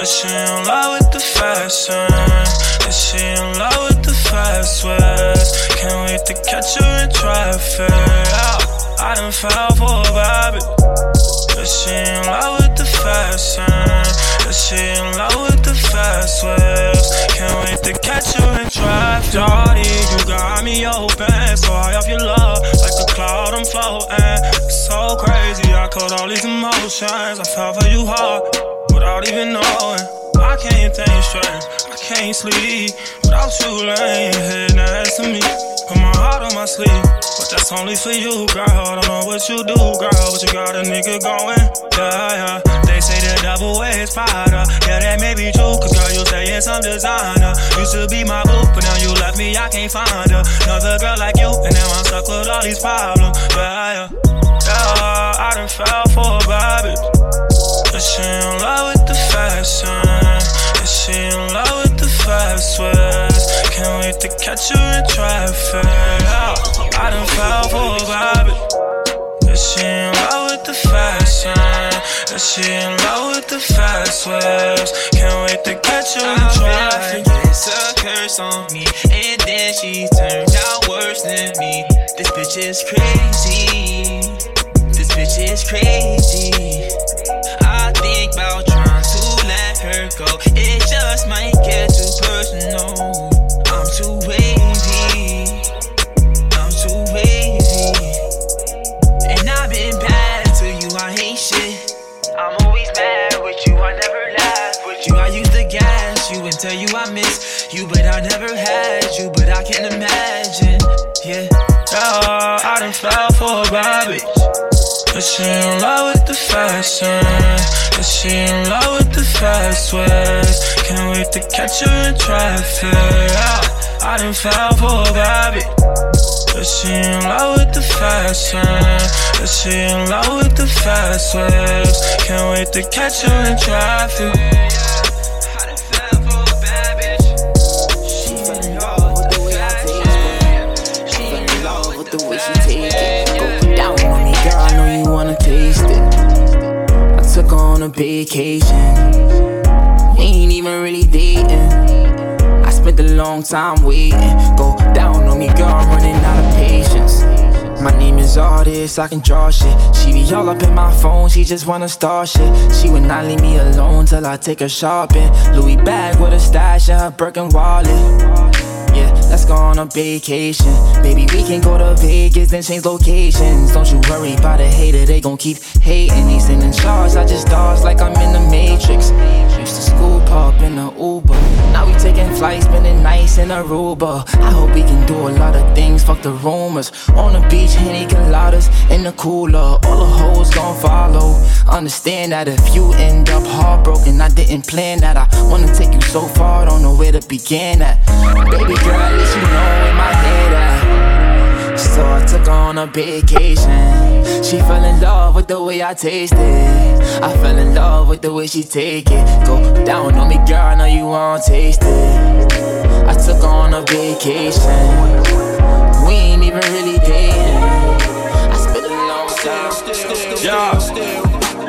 But she in love with the fashion. And she in love with the fast ways. Can't wait to catch her in traffic. Oh, I done fell for a baby. But she in love with the fashion. And she in love with the fast ways. Can't wait to catch her in traffic. Daddy, you got me open. So high off your love, like a cloud I'm floating. So crazy, I caught all these emotions. I fell for you hard without even knowing. I can't think straight, I can't sleep without you laying here next to me. Put my heart on my sleeve, but that's only for you, girl. I don't know what you do, girl, but you got a nigga going. Yeah, yeah. They say the devil wears Prada. Yeah, that may be true, cause girl, you stay in some designer. Used to be my boo, but now you left me, I can't find her. Another girl like you, and now I'm stuck with all these problems. Yeah, yeah. Yeah, I done fell for a bad bitch. Is she in love with the fashion? Is she in love with the fast ways? Can't wait to catch her in traffic. I done fell for a baby. Is she in love with the fashion? Is she in love with the fast ways? Can't wait to catch her in traffic. It's a curse on me, and then she turned out worse than me. This bitch is crazy. This bitch is crazy. Go. It just might get too personal. I'm too wavy. I'm too wavy. And I've been bad to you, I hate shit. I'm always mad with you, I never laugh with you. I used to gas you and tell you I miss you, but I never had you. But I can imagine, yeah. Yeah, I done fell for a bad Is she in love with the fashion? Is she in love with the fast ways? Can't wait to catch her in traffic. Yeah, I done fell for a baby. Is she in love with the fashion? Is she in love with the fast ways? Can't wait to catch her in traffic. Vacation. We ain't even really dating. I spent a long time waiting. Go down on me, girl. I'm running out of patience. My name is artist, I can draw shit. She be all up in my phone, she just wanna start shit. She would not leave me alone till I take her shopping. Louis bag with a stash and her Birkin wallet. Let's go on a vacation. Baby, we can go to Vegas and change locations. Don't you worry about a hater, they gon' keep hating. They sending stars, I just dodge like I'm in the Matrix. Used to school pop in a Uber. Now we taking flights, spending nights in Aruba. I hope we can do a lot of things, fuck the rumors. On the beach, Henny coladas in the cooler. All the hoes gon' follow. Understand that if you end up heartbroken, I didn't plan that. I wanna take you so far, don't know where to begin at. Baby girl, at least you know where my head I took her on a vacation. She fell in love with the way I taste it. I fell in love with the way she take it. Go down on me, girl, I know you want taste it. I took her on a vacation. We ain't even really dating. I spent a long time. Yeah.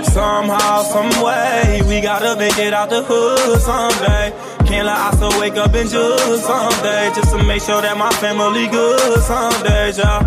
Somehow, some way, we gotta make it out the hood someday. Can't let I still wake up and just someday, just to make sure that my family good someday, yeah.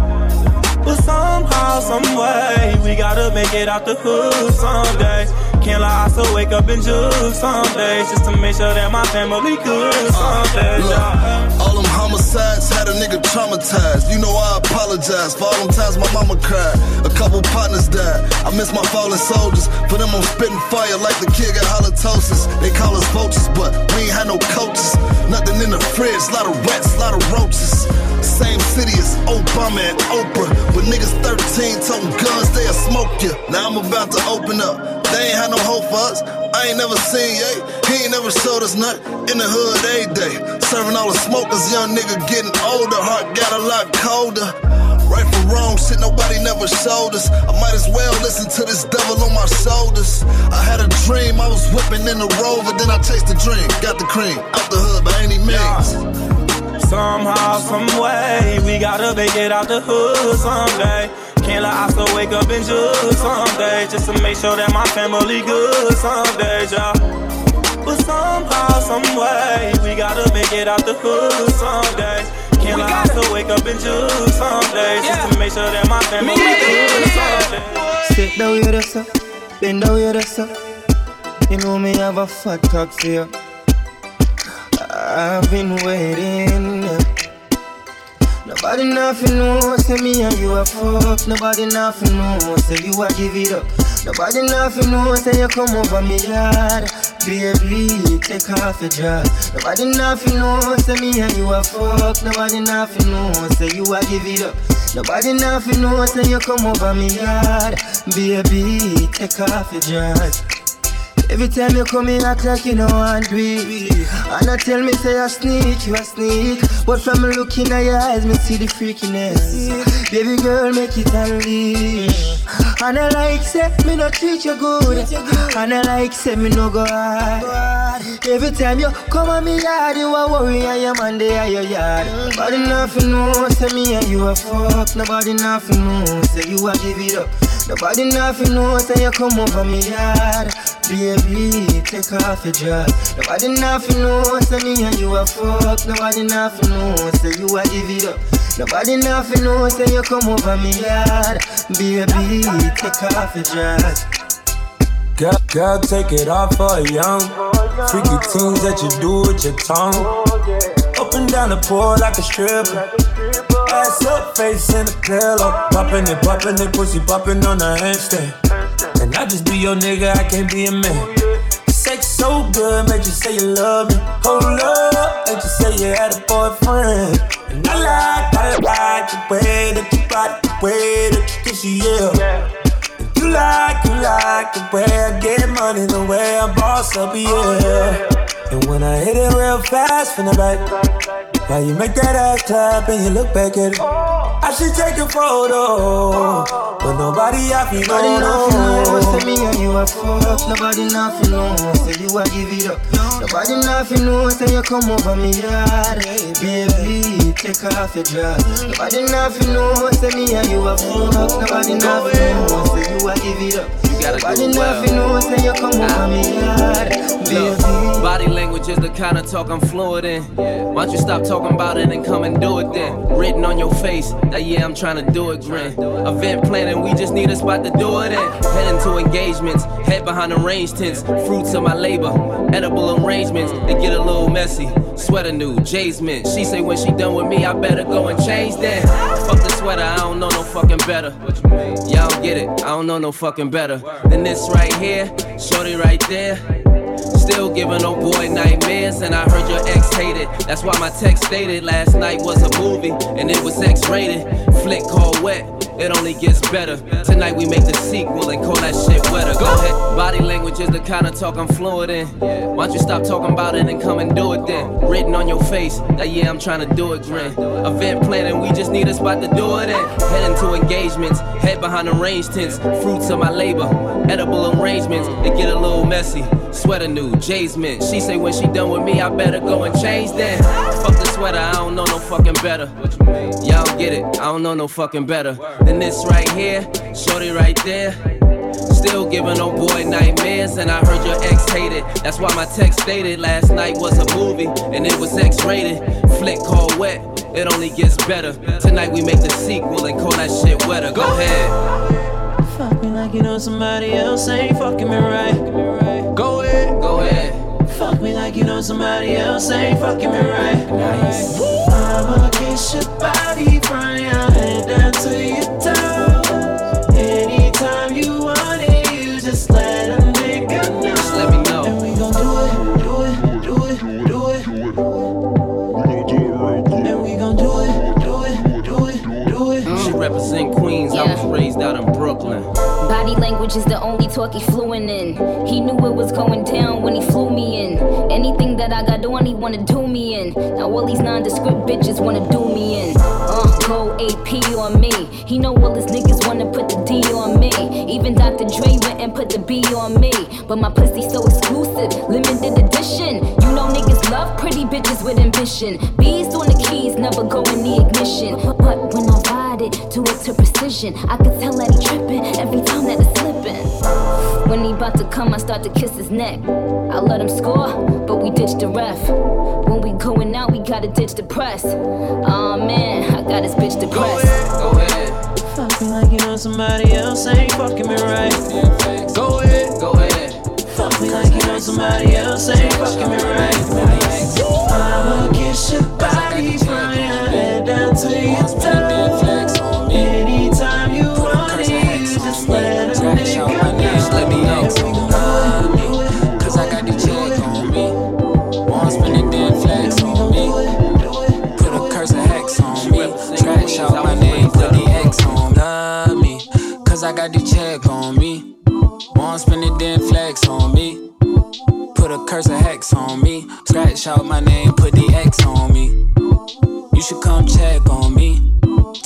But somehow, some way, we gotta make it out the hood someday. Can't lie, I still wake up and just some days just to make sure that my family good some days. yeah. All them homicides had a nigga traumatized. You know I apologize for all them times my mama cried. A couple partners died. I miss my fallen soldiers. For them I'm spitting fire like the kid got halitosis. They call us vultures, but we ain't had no coaches. Nothing in the fridge, lot of rats, lot of roaches. Same city as Obama and Oprah. But niggas 13 toting guns, they'll smoke you. Now I'm about to open up. They ain't had no hope for us. I ain't never seen Ye. He ain't never showed us nothing. In the hood every day. Serving all the smokers, young nigga getting older. Heart got a lot colder. Right for wrong, shit nobody never showed us. I might as well listen to this devil on my shoulders. I had a dream, I was whipping in the rover, then I chased the dream. Got the cream, out the hood by any means. Somehow, some way, we gotta make it out the hood someday. Can't let I still wake up and just someday, just to make sure that my family good someday, yeah. But somehow, some way. We gotta make it out the hood someday. Can't lie, I still wake up and juice someday, yeah. just to make sure that my family good someday. Sit down with us up, bend down with us up. You know me have a fat cock for you. I've been waiting. Nobody nothing know, say me and you a fuck. Nobody nothing know, say you a give it up. Nobody nothing know, say you come over me yard. Baby, take off your dress. Nobody nothing know, say me and you a fuck. Nobody nothing know, say you a give it up. Nobody nothing know, say you come over me yard. Baby, take off your dress. Every time you come in, act like you know want do And I tell me say I sneak, you a sneak. But from looking at your eyes, me see the freakiness. Baby girl, make it unleash. And I like say me no treat you good. And I like say me no go hard. Every time you come on me yard, you a worry and your man they are your yard. Nobody nothing know, say me and you a fuck. Nobody nothing know, say you a give it up. Nobody nothing know, say you come over me yard. Baby, take off your dress. Nobody nothing know, say me and you a fuck. Nobody nothing know, say you a give it up. Nobody nothing know, say you come over me yard. Baby, take off your dress. Girl, girl, take it off for young. Freaky things that you do with your tongue. Up and down the pool like a stripper. Ass up, face in the pillow. Popping it, popping it, pussy popping on the handstand. And I just be your nigga, I can't be a man. Sex so good, make you say you love me. Hold up, make you say you had a boyfriend. And I like, I like the way that you body, the way that you kiss you, yeah. And you like, you like the way I get money, the way I boss up, yeah. And when I hit it real fast the back. Why you make that ass clap and you look back at it? I should take a photo, but nobody I feel Nobody nothing know, say me and you a fuck. Nobody nothing know, say you a give it up. Nobody nothing know, say you come over me yard. Baby, take off your dress. Nobody nothing know, say me and you a fuck. Nobody nothing know, say you a give it up. You gotta Nobody nothing know, say you come over me yard. Baby. Body language is the kind of talk I'm fluent in. Why don't you stop talking? about it and come and do it then. Written on your face that yeah, I'm trying to do it, grin. Event planning, we just need a spot to do it in. Heading to engagements, head behind arranged tents. Fruits of my labor, edible arrangements. It get a little messy. Sweater new, Jay's mint. She say when she done with me, I better go and change that. Fuck the sweater, I don't know no fucking better. Y'all get it, I don't know no fucking better than this right here. Shorty right there. Still giving old boy nightmares, and I heard your ex hated. That's why my text stated last night was a movie, and it was X rated. Flick called wet, it only gets better. Tonight we make the sequel and call that shit wetter. Go ahead. Body language is the kind of talk I'm fluent in. Why don't you stop talking about it and come and do it then? Written on your face that yeah, I'm trying to do it, grin. Event planning, we just need a spot to do it in. Heading to engagements, head behind arranged tents. Fruits of my labor, edible arrangements. It get a little messy. Sweater new, Jay's mint. She say when she done with me, I better go and change then. Fuck the sweater, I don't know no fucking better. Y'all get it, I don't know no fucking better than this right here. Shorty right there. Still giving old boy nightmares, and I heard your ex hated. That's why my text stated last night was a movie, and it was X rated. Flick called wet, it only gets better. Tonight we make the sequel and call that shit wetter. Go ahead. Fuck me like you know somebody else ain't fucking me right. Go ahead, go ahead. Fuck me like you know somebody else ain't fucking me right. Nice. I'ma kiss your body from your head down to your toes. Language is the only talk he fluent in. He knew it was going down when he flew me in. Anything that I got on, he wanna do me in. Now all these nondescript bitches wanna do me in. Uh, go AP on me. He know all his niggas wanna put the D on me. Even Dr. Dre went and put the B on me. But my pussy so exclusive, limited edition. You know niggas love pretty bitches with ambition. Bees on the keys, never go in the ignition. But when I ride it, do it to precision. I can tell that he tripping every time that it's slipping. When he about to come, I start to kiss his neck. I let him score, but we did ditch the ref. When we going out, we gotta ditch the press. Aw oh, man, I got this bitch depressed. Go ahead, go ahead. Fuck me like you know somebody else ain't fucking me right. Go ahead, go ahead. Fuck me like you know somebody else ain't fucking me right. I'ma kiss your body from your head down to your toes. Cause I got the check on me. Won't spend a damn flex on me. Put a curse of hex on me. Out my name, put the X on Love I got the check on me. Won't spend a damn flex on me. Put a curse of hex on me. Scratch out my name, put the X on me. You should come check on me.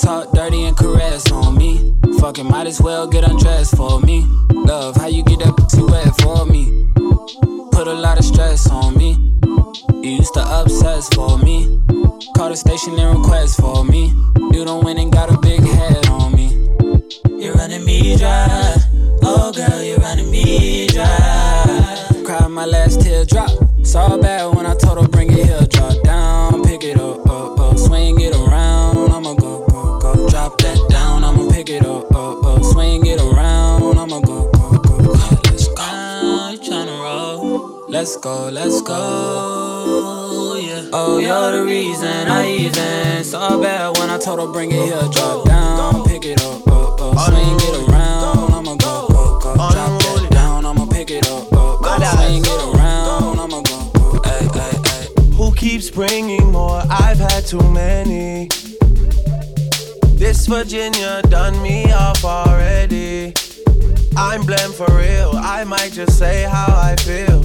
Talk dirty and caress on me. Fucking might as well get undressed for me. Love, how you get that too wet for me? Put a lot of stress on me. You used to obsess for me. Call the station and request for me. You don't win and got a big head on me. You're running me dry. Oh girl, you're running me dry. Cried my last teardrop. Saw bad when I told her bring it here. Drop down, pick it up, up, up. Swing it around. Let's go, let's go. Yeah. Oh, you're the reason I even saw bad when I told her bring it here. Drop down, pick it up, up, up. Swing it around. I'ma go, go, go. Drop that down. I'ma pick it up, up, up. Swing it around. I'ma go, go. Ay, ay, ay. Who keeps bringing more? I've had too many. This Virginia done me off already. I'm blamed for real. I might just say how I feel.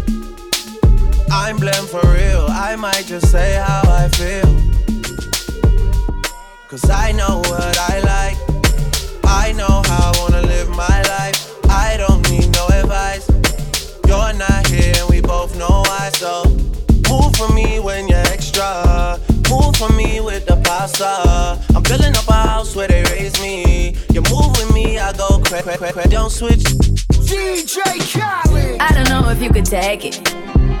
I'm blamed for real, I might just say how I feel. Cause I know what I like, I know how I wanna live my life. I don't need no advice. You're not here and we both know why, so move for me when you're extra. Move for me with the pasta. I'm building up a house where they raise me. You move with me, I go crack, crack, crack, crack. Don't switch. DJ Khaled. I don't know if you could take it.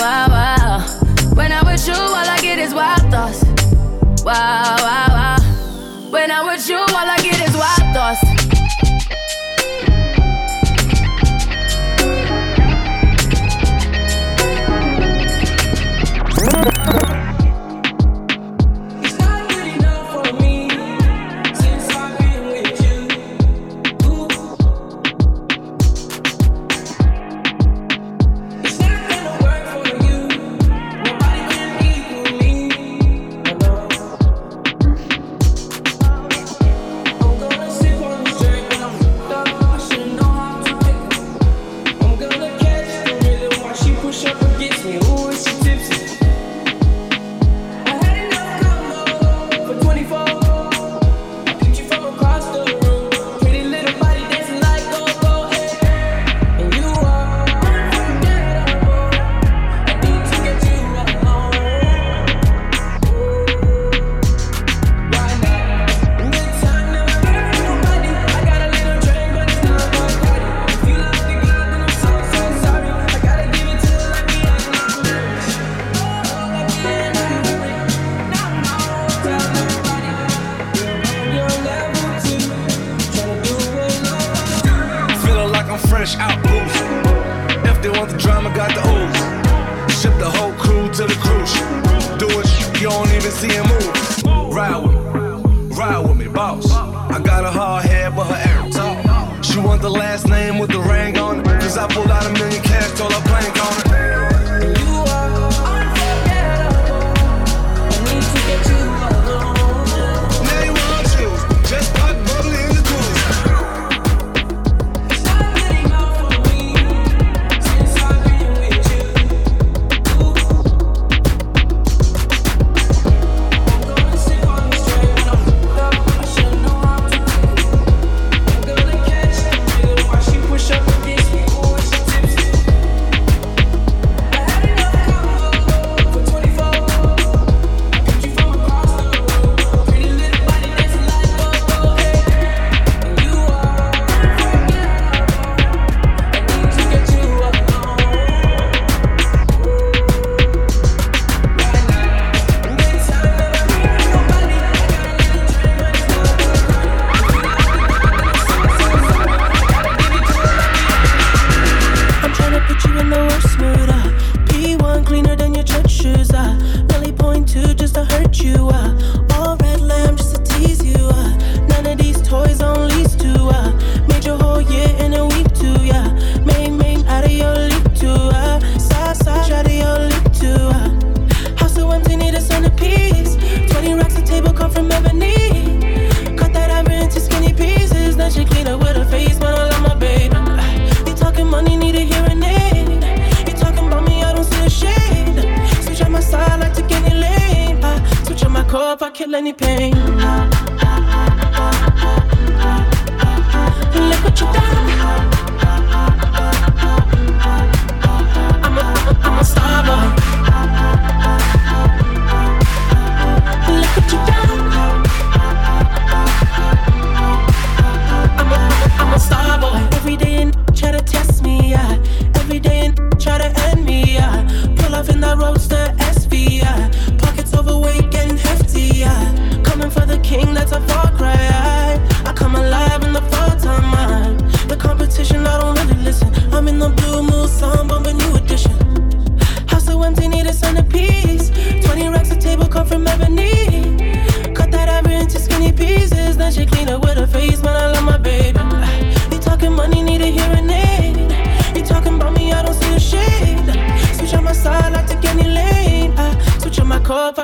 love, I kill any pain. Look what you done.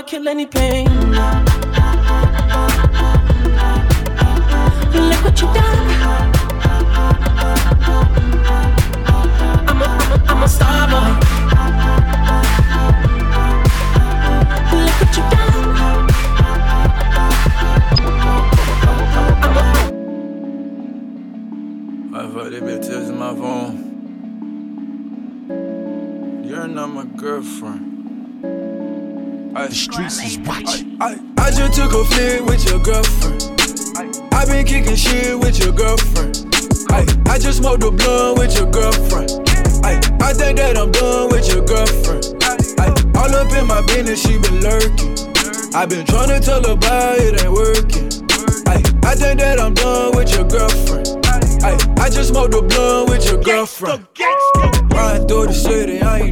kill any pain. Look what you done. you conflict with your girlfriend. I been kicking shit with your girlfriend. I, I just smoked the blunt with your girlfriend. I, I think that I'm done with your girlfriend. I, all up in my business, she been lurking. I been trying to tell her about it ain't working. I, I think that I'm done with your girlfriend. I, I just smoked the blunt with your girlfriend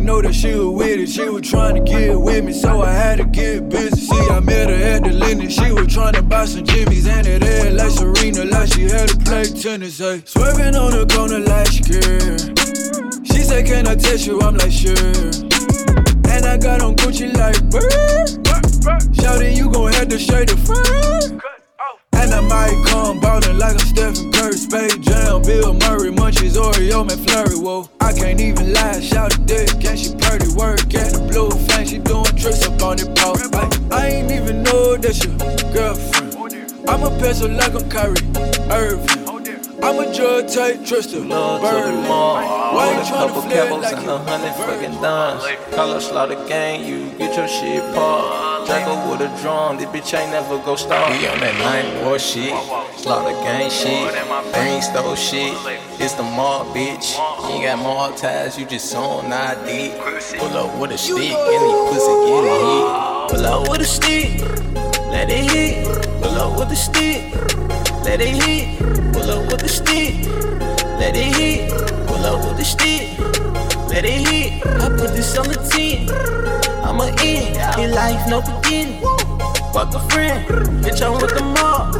know that she was with it. She was trying to get with me, so I had to get busy. See, I met her at the Linden. She was trying to buy some Jimmy's and it had like Serena, like she had to play tennis. Ay. Swerving on the corner like girl. She said, Can I test you? I'm like, Sure. And I got on Gucci like, Bird. Shouting, you gon' have to shade the front. And I might come ballin' like I'm Stephen Curry, Space Jam, Bill Murray, Munchies, Oreo, man, Flurry, whoa. I can't even lie, shout a dick, and she pretty work at the blue flame, she doin' tricks up on the pole. I, I ain't even know that your girlfriend. I'm a pencil like I'm Kyrie Irving. I'm a drug type trister. Love took them all. Why you trying couple pebbles like and a hundred fucking dimes. Call a slaughter gang, you get your shit parked. Django with a drum, this bitch ain't never go stop. We on that nine war shit, slaughter gang shit, brain stole shit. It's the mob, bitch. You got more ties, you just on ID. Pull up with a stick, any pussy getting hit. Pull up with a stick, let it hit. Pull up with a stick let it hit. Pull up with the stick, let it hit. Pull up with the stick, let it hit. I put this on the team. I'ma in, in life, no beginning. Fuck a friend, bitch, I'm with the mob.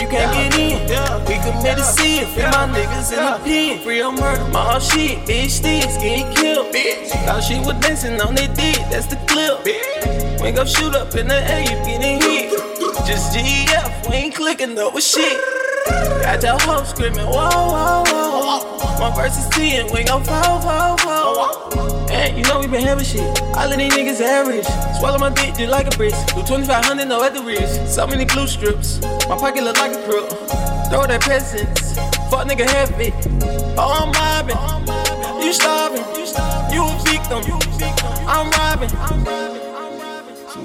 You can't get in, we commit to see. Free my niggas in the pen, free on murder, my whole shit. Bitch, these get killed, bitch. Thought she was dancing on that dick, that's the clip. Wake up, shoot up in the air, you getting hit. Just GF, we ain't clicking up with shit. Got your hoe screaming, whoa, whoa, whoa. My verse is 10, we gon' fall, fall, fall. And you know we been having shit. All of these niggas average. Swallow my dick just like a bitch. Do 2500 no at the wrist. So many glue strips. My pocket look like a crook. Throw that peasants. Fuck nigga heavy. Oh, I'm mobbing. You starving. You a victim. I'm robbing.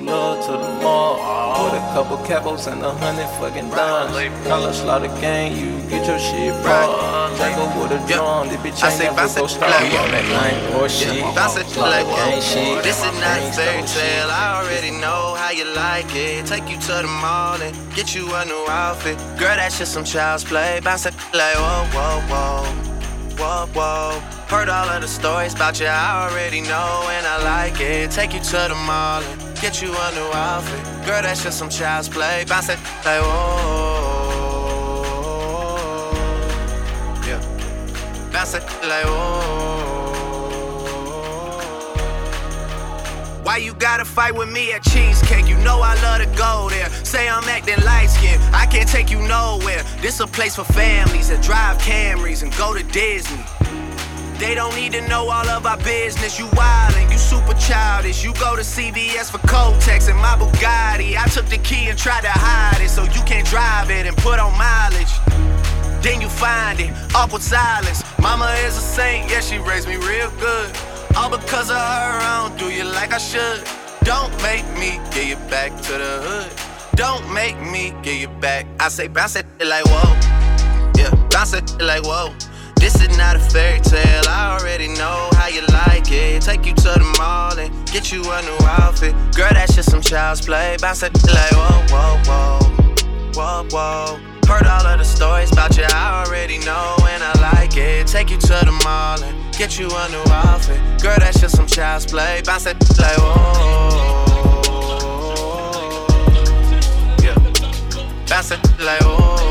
To the mall. With a couple capos and a hundred fucking dimes. Call a slaughter gang, you get your shit brought. Django with a drum, this bitch ain't never go stop. We on that line or shit. Slaughter gang shit. This is not a fairy tale. I already know how you like it. Take you to the mall and get you a new outfit. Girl, that's just some child's play. Bounce it like whoa, whoa, whoa, whoa, whoa. Heard all of the stories about you, I already know, and I like it. Take you to the mall get you a new outfit. Girl, that's just some child's play. Bounce it like whoa, yeah. Bounce it like whoa. Why you gotta fight with me at Cheesecake? You know I love to go there. Say I'm acting light skinned, I can't take you nowhere. This a place for families that drive Camrys and go to Disney. They don't need to know all of our business. You wildin', you super childish. You go to CVS for Kotex and my Bugatti. I took the key and tried to hide it so you can't drive it and put on mileage. Then you find it, awkward silence. Mama is a saint, yeah, she raised me real good. All because of her, I don't do you like I should. Don't make me get you back to the hood. Don't make me get you back. I say bounce it like whoa. Yeah, bounce it like whoa. This is not a fairy tale, I already know how you like it. Take you to the mall and get you a new outfit. Girl, that's just some child's play. Bounce it like whoa, whoa, whoa, whoa, whoa. Heard all of the stories about you, I already know, and I like it. Take you to the mall and get you a new outfit. Girl, that's just some child's play. Bounce it like whoa. Yeah. Bounce it like whoa.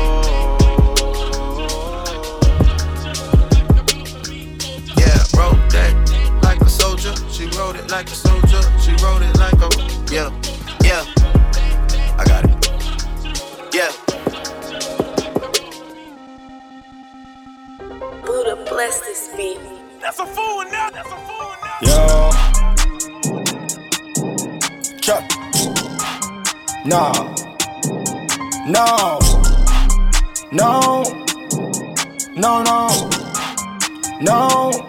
She wrote it like a soldier. She wrote it like a yeah, yeah. I got it. Yeah. Buddha bless this beat. That's a fool now. That's a fool now. Yo. Chuck. No. No. No. No, no. No.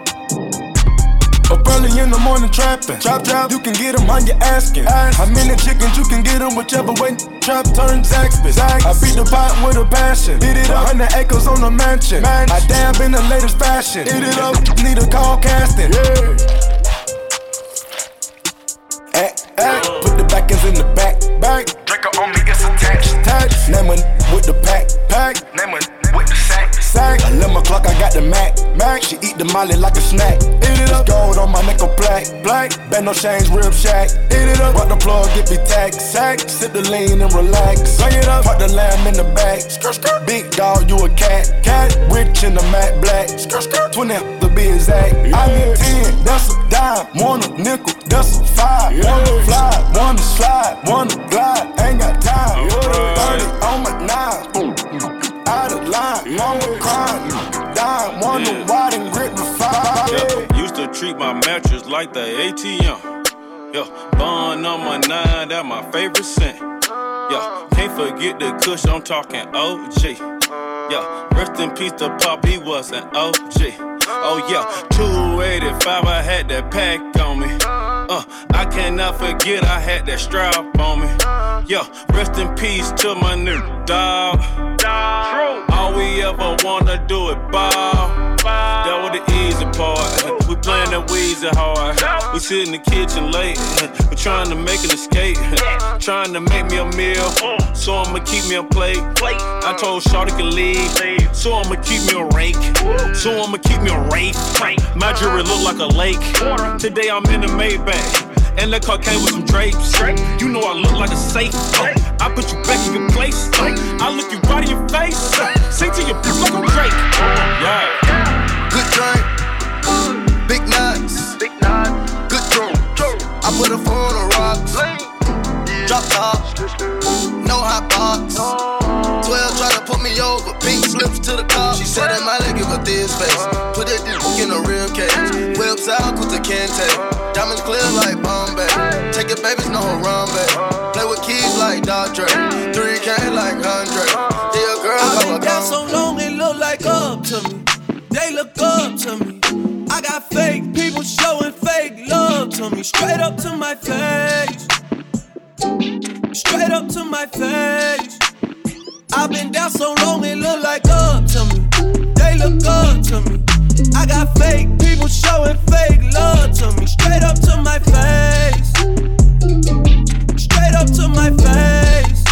Up early in the morning trapping. Trap, trap, you can get them on your asking. How many chickens you can get them, whichever way. Trap turn Zaxby. I beat the pot with a passion. Beat it up. 100 acres on a mansion. I dab in the latest fashion. Eat it up, need a call casting. Yeah. Eh, eh. Act, act, put the backers in the back, back. Drinker on me, it's attached. Attached. Name with the pack, pack. Name o'clock, I got the Mac, Mac. She eat the molly like a snack. Eat it up. Gold on my neck, a black, black. Bend no change, rib shack. Eat it up. Rock the plug, get me tagged, sack. Sip the lean and relax. Bring it up. Put the lamb in the back. Skirt, skirt. Big dog, you a cat, cat. Rich in the matte black. Skirt, skirt. 20 to be exact. I need 10, that's a dime. One a nickel, that's a five. One to fly, one to slide, one to glide. Ain't got time. 30 on my nine. Out of line, mama crying. Dime, one to wide and grit the fire. Yeah, used to treat my mattress like the ATM. Yeah, bond number nine, that my favorite scent. Yeah, can't forget the kush, I'm talking OG. Yeah, rest in peace to Pop, he was an OG. Oh yeah, 285, I had that pack on. Uh, I cannot forget I had that strap on me. Yeah, rest in peace to my new dog. All we ever wanna do is ball. That was the easy part. We playing that Weezy hard. We sit in the kitchen late. We trying to make an escape. Trying to make me a meal. So I'ma keep me a plate. I told Shawty can leave. So I'ma keep me a rake. So I'ma keep me a rake. My jewelry look like a lake. Today I'm in the Maybach. And that car came with some drapes. You know I look like a safe. I put you back in your place. I look you right in your face. Say to your bitch like a put a phone on rocks. Drop top, no hot box. Twelve try to put me over, pink slips to the cop. She said that my leg give a thin face. Put that dick in a real case. Whips out with the cante. tape. Diamonds clear like Bombay. Take your babies, no run. Play with keys like Dr. 3K like Andre. Yeah, girl, I've been down so long it look like up to me. They look up to me. Me. Straight up to my face. Straight up to my face. I've been down so long, it look like up to me. They look up to me. I got fake people showing fake love to me. Straight up to my face. Straight up to my face.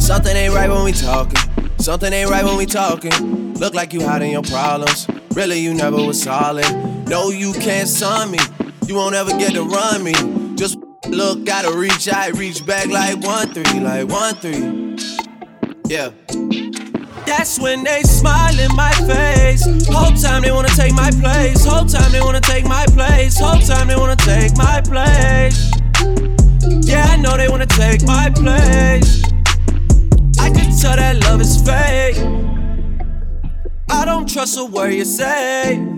Something ain't right when we talking. Something ain't right when we talking. Look like you hiding your problems. Really, you never was solid. No, you can't son me. You won't ever get to run me. Just look, gotta reach out, reach back like one three, like one three. Yeah. That's when they smile in my face. Whole time they wanna take my place. Whole time they wanna take my place. Whole time they wanna take my place. Yeah, I know they wanna take my place. I can tell that love is fake. I don't trust a word you say.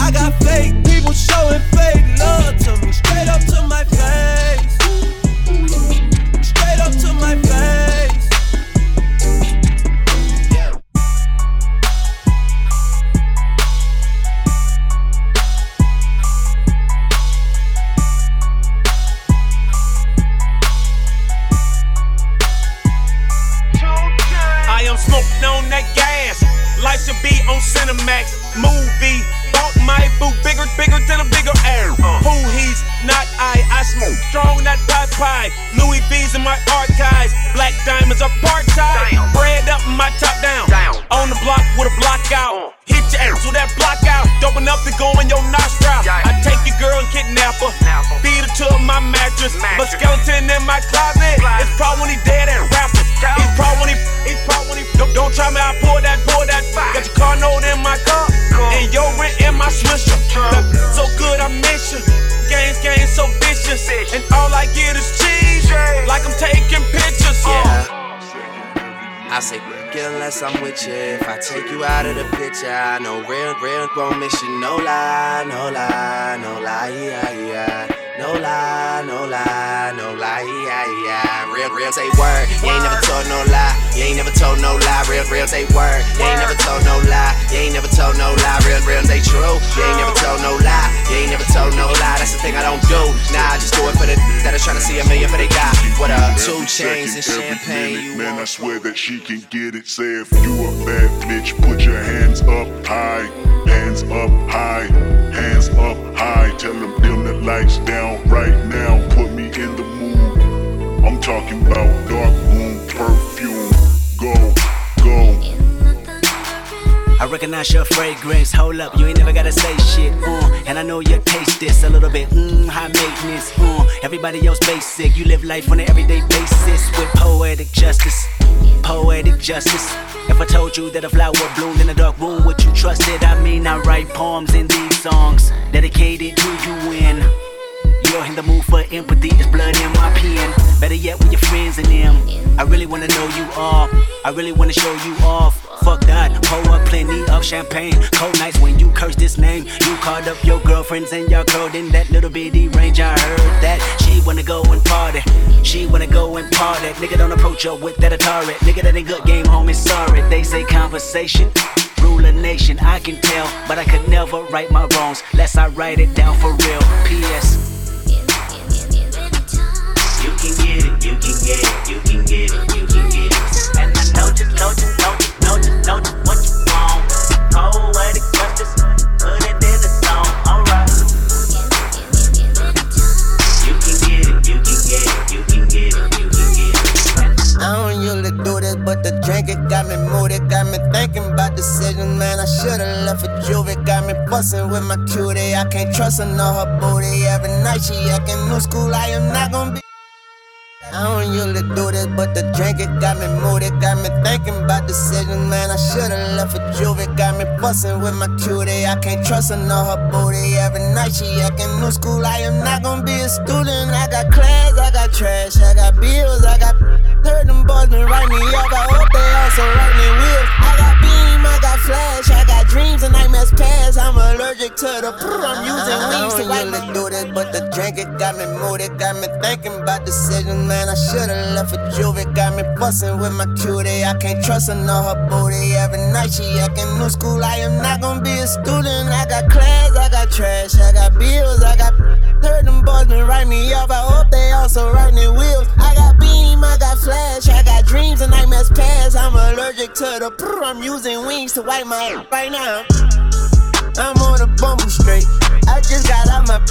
I got fake people showing fake love to me. Straight up to my face. Unless I'm with you. If I take you out of the picture, I know real, real gon' miss you. No lie, no lie, no lie, yeah, yeah. No lie, no lie, no lie, yeah, yeah. Real, real say word. You ain't never told no lie. You ain't never told no lie. Real, real say word. You ain't never told no lie. You ain't never told no lie. Real, real they true. You ain't never told no lie. You ain't never told no lie. That's the thing I don't do. Nah, I just do it for the that are trying to see a million for they got. What up? Two chains and champagne. You Man, I swear that she can get it. Say if you a bad bitch, put your hands up high. Hands up high. Hands up high. Tell them dim the lights down right now. Put me in the mood. I'm talking about dark room perfume. Go. I recognize your fragrance. Hold up, you ain't never gotta say shit. Uh, and I know you taste this a little bit. Mmm, high maintenance. Uh, everybody else basic. You live life on an everyday basis with poetic justice. Poetic justice. If I told you that a flower bloomed in a dark room, would you trust it? I mean, I write poems in these songs dedicated to you when you're in the mood for empathy. It's blood in my pen. Better yet, with your friends and them. I really wanna know you all. I really wanna show you off. Fuck that, pour up plenty of champagne. Cold nights when you curse this name. You called up your girlfriends and y'all curled in that little bitty range. I heard that she wanna go and party. She wanna go and party. Nigga don't approach her with that Atari. Nigga that ain't good game, homie. Sorry, they say conversation. Rule a nation, I can tell, but I could never right my wrongs. Lest I write it down for real. P.S. get it, you can get it, you can get it. And I know just, know just, know just, know just, know just what you want. Poetic justice, put it in the song, alright. You can get it, you can get it, you can get it, you can get it. I don't usually do this, but the drink it got me moody, got me thinking about decisions, man. I should've left for Juvie, got me fussing with my cutie. I can't trust her, know her booty. Every night she acting new school. I am not gonna be. I don't usually do this, but the drink it got me moody, got me thinking about decisions, man. I should've left for juvie, got me fussing with my cutie. I can't trust her, know her booty. Every night she acting new school. I am not gonna be a student. I got class, I got trash, I got bills, I got. Heard them boys been to the. I'm using wings to wipe my do this, but the drink it got me moody, got me thinking about decisions, man. I should've left for juvie, got me fussing with my cutie. I can't trust her, know her booty. Every night she acting new school. I am not gonna be a student. I got class, I got trash, I got bills, I got. Heard them boys been write me up. I hope they also write me wheels. I got beam, I got flash, I got dreams and nightmares past. I'm allergic to the. I'm using wings to wipe my right now. I'm on a bumble straight. I just got out my.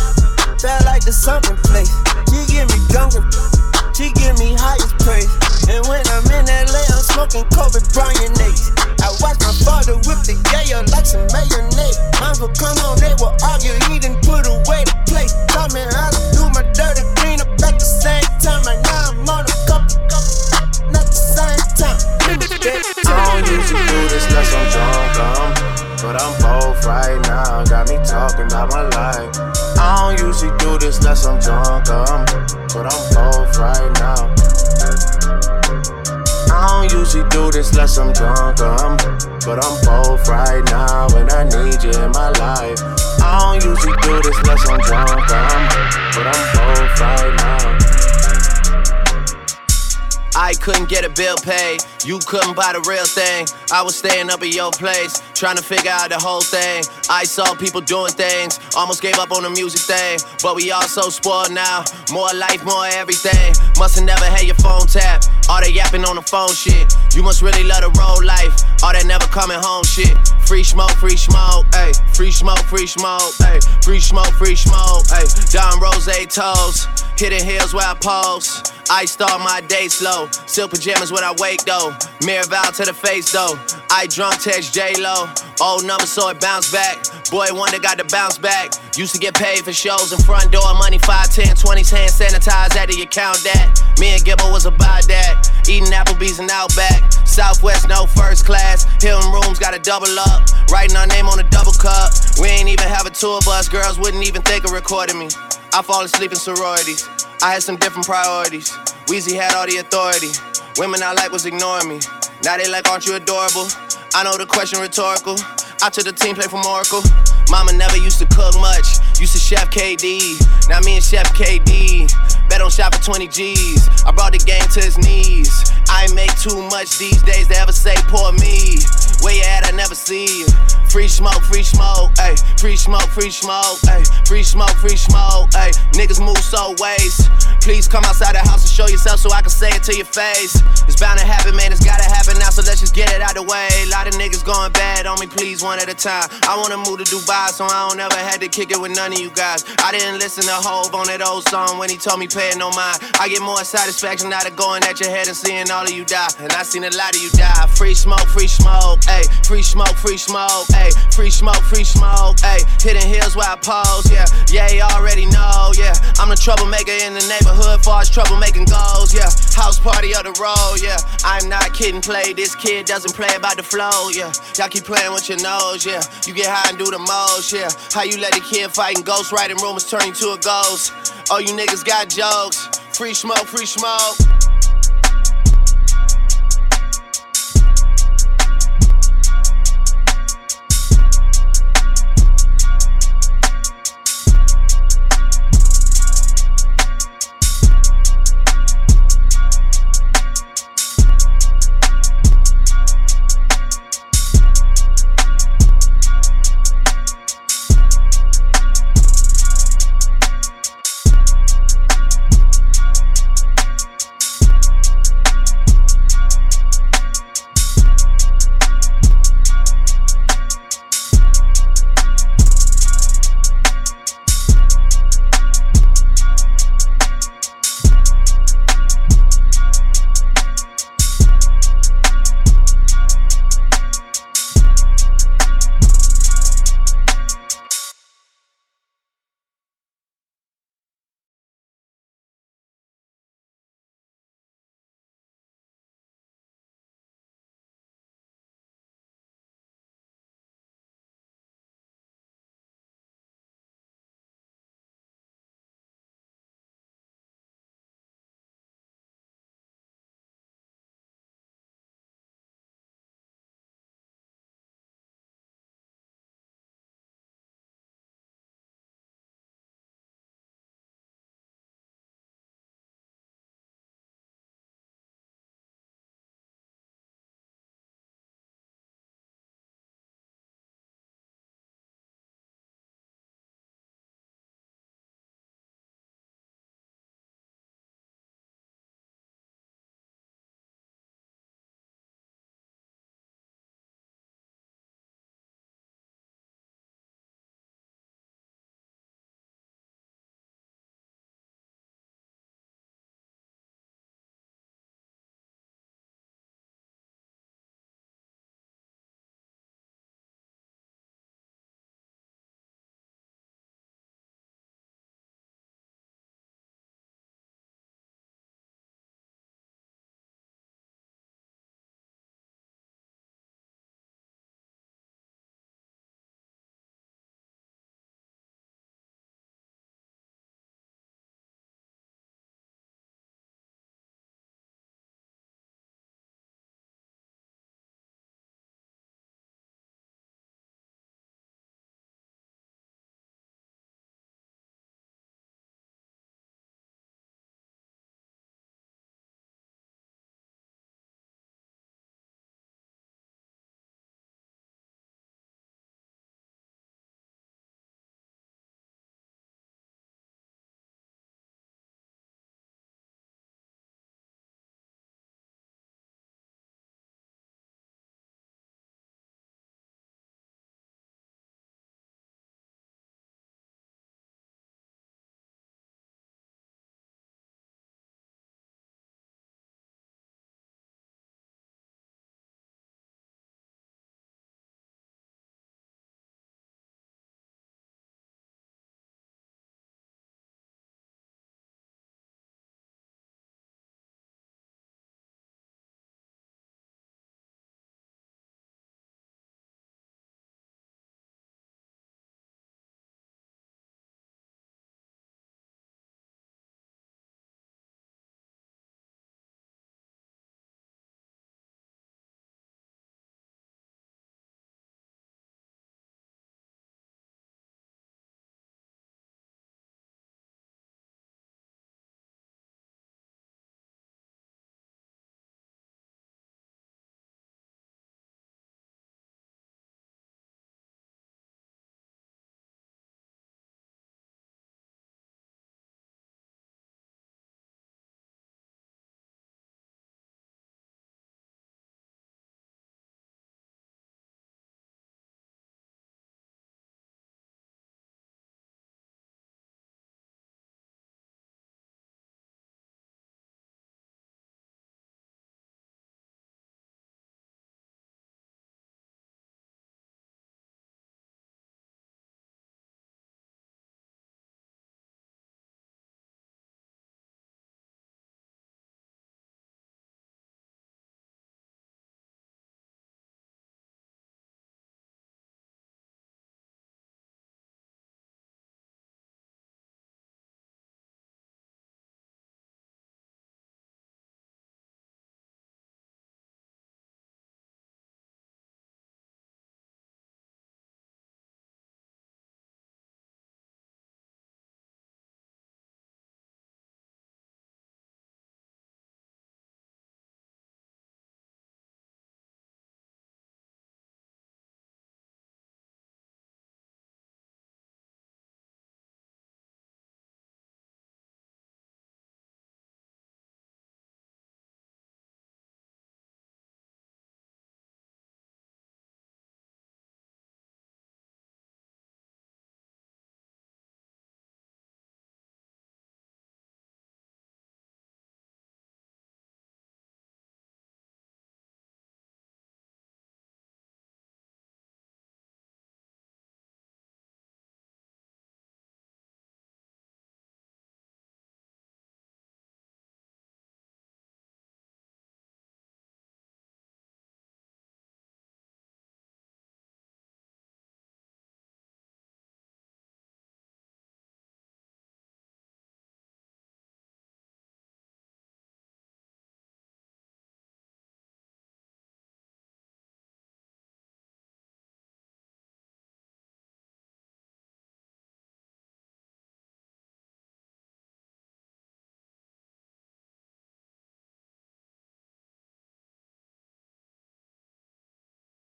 Felt like the something place. She give me drunk and she give me highest praise. And when I'm in LA, I'm smoking Kobe Bryant Ace. I watch my father whip the gayer like some mayonnaise. Mine will come on, they will argue. He didn't put away the plate. Taught me how to do my dirty clean up at the same time. Right now I'm on a couple, not the same time. I don't usually do this unless I'm drunk, um, but I'm both right now. Got me talking about my life. I don't usually do this unless I'm drunk, um, but I'm both right now. I don't usually do this unless I'm drunk, um, but I'm both right now, and I need you in my life. I don't usually do this unless I'm drunk, um, but I'm both right now. I couldn't get a bill paid. You couldn't buy the real thing. I was staying up at your place, trying to figure out the whole thing. I saw people doing things, almost gave up on the music thing. But we all so spoiled now. More life, more everything. Must've never had your phone tapped. All that yapping on the phone shit. You must really love the road life. All that never coming home shit. Free smoke, free smoke, ayy. Free smoke, free smoke, ayy. Free smoke, free smoke, ayy. Don Rose toes. Hitting hills where I pose. I start my day slow. Silk pajamas when I wake though. Mirror vow to the face though. I drunk text J Lo. Old number so it bounce back. Boy, wonder got to bounce back. Used to get paid for shows in front door. Money 5, 10, 20s, hand sanitized. How do you count that? Me and Gibbo was about that. Eating Applebee's and Outback. Southwest, no first class. Hilton rooms got a double up. Writing our name on a double cup. We ain't even have a tour bus. Girls wouldn't even think of recording me. I fall asleep in sororities. I had some different priorities. Weezy had all the authority. Women I like was ignoring me. Now they like, aren't you adorable? I know the question rhetorical. I took the team play from Oracle. Mama never used to cook much. Used to chef KD. Now me and Chef KD. Bet on shop for 20 G's. I brought the game to his knees. I make too much these days to ever say poor me. Where you at? I never see you. Free smoke, free smoke, ayy. Free smoke, free smoke, ayy. Free smoke, free smoke, ayy. Niggas move so ways. Please come outside the house and show yourself so I can say it to your face. It's bound to happen, man. It's gotta happen now, so let's just get it out the way. A lot of niggas going bad on me, please, one at a time. I wanna move to Dubai, so I don't ever had to kick it with none of you guys. I didn't listen to Hove on that old song when he told me pay it no mind. I get more satisfaction out of going at your head and seeing all of you die. And I seen a lot of you die. Free smoke, free smoke, ayy. Free smoke, free smoke, ayy. Free smoke, free smoke, ayy. Hitting hills where I pose, yeah. Yeah, you already know, yeah. I'm the troublemaker in the neighborhood, far as troublemaking goes, yeah. House party of the road, yeah. I'm not kidding, play. This kid doesn't play about the flow, yeah. Y'all keep playing with your nose, yeah. You get high and do the most, yeah. How you let a kid fighting ghost writing rumors turn you to a ghost? All you niggas got jokes. Free smoke, free smoke.